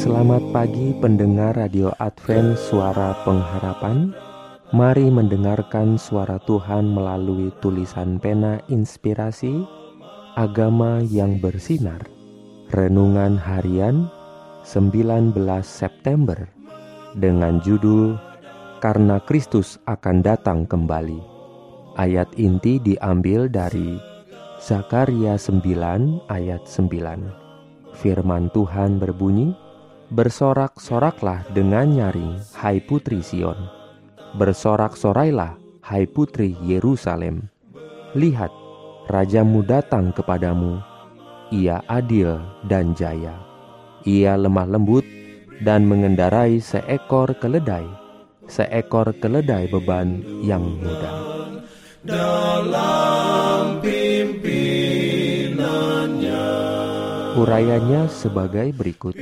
Selamat pagi pendengar Radio Advent Suara Pengharapan. Mari mendengarkan suara Tuhan melalui tulisan pena inspirasi Agama yang bersinar. Renungan harian 19 September Dengan judul Karena Kristus akan datang kembali. Ayat inti diambil dari Zakaria 9 ayat 9 Firman Tuhan berbunyi, Bersorak-soraklah dengan nyaring, hai putri Sion. Bersorak-sorailah, hai putri Yerusalem. Lihat, rajamu datang kepadamu. Ia adil dan jaya. Ia lemah lembut dan mengendarai seekor keledai, seekor keledai beban yang mudah. Dalam pimpinannya Urayanya sebagai berikut.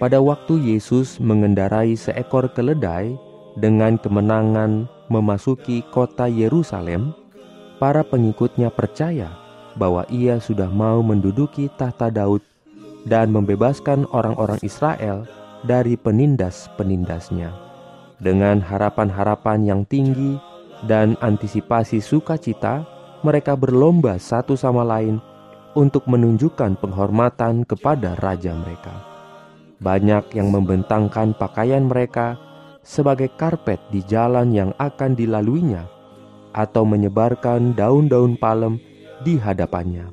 Pada waktu Yesus mengendarai seekor keledai dengan kemenangan memasuki kota Yerusalem, para pengikutnya percaya bahwa ia sudah mau menduduki tahta Daud dan membebaskan orang-orang Israel dari penindas-penindasnya. Dengan harapan-harapan yang tinggi dan antisipasi sukacita, mereka berlomba satu sama lain untuk menunjukkan penghormatan kepada raja mereka. Banyak yang membentangkan pakaian mereka sebagai karpet di jalan yang akan dilaluinya, atau menyebarkan daun-daun palem di hadapannya.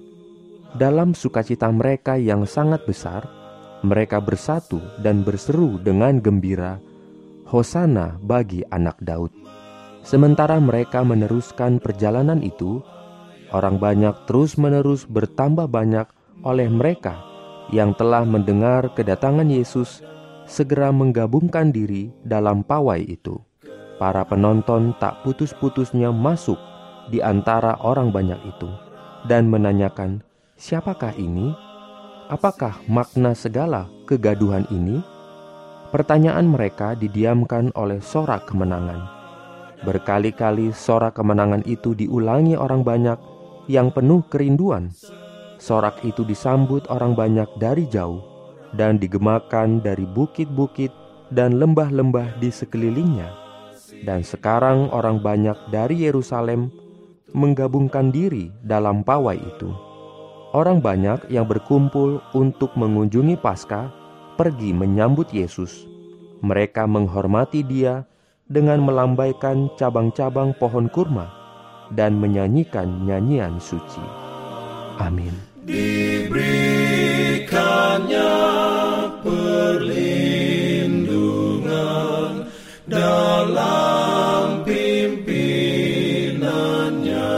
Dalam sukacita mereka yang sangat besar, mereka bersatu dan berseru dengan gembira, "Hosana bagi Anak Daud!" Sementara mereka meneruskan perjalanan itu, orang banyak terus-menerus bertambah banyak oleh mereka yang telah mendengar kedatangan Yesus segera menggabungkan diri dalam pawai itu. Para penonton tak putus-putusnya masuk di antara orang banyak itu dan menanyakan, "Siapakah ini? Apakah makna segala kegaduhan ini?" Pertanyaan mereka didiamkan oleh sorak kemenangan. Berkali-kali sorak kemenangan itu diulangi orang banyak yang penuh kerinduan. Sorak itu disambut orang banyak dari jauh dan digemakan dari bukit-bukit dan lembah-lembah di sekelilingnya. Dan sekarang orang banyak dari Yerusalem menggabungkan diri dalam pawai itu. Orang banyak yang berkumpul untuk mengunjungi Paskah pergi menyambut Yesus. Mereka menghormati Dia dengan melambaikan cabang-cabang pohon kurma dan menyanyikan nyanyian suci. Amin. diberikannya perlindungan dalam pimpinannya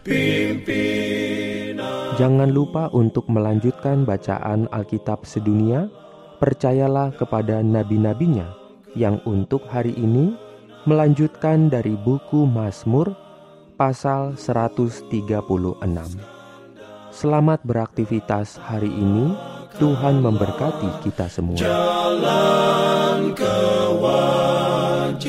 pimpinan Jangan lupa untuk melanjutkan bacaan Alkitab sedunia. Percayalah kepada nabi-nabinya yang untuk hari ini melanjutkan dari buku Mazmur pasal 136. Selamat beraktivitas hari ini. Tuhan memberkati kita semua. Jalan kewajiban,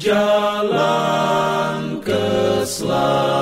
jalan keselamatan.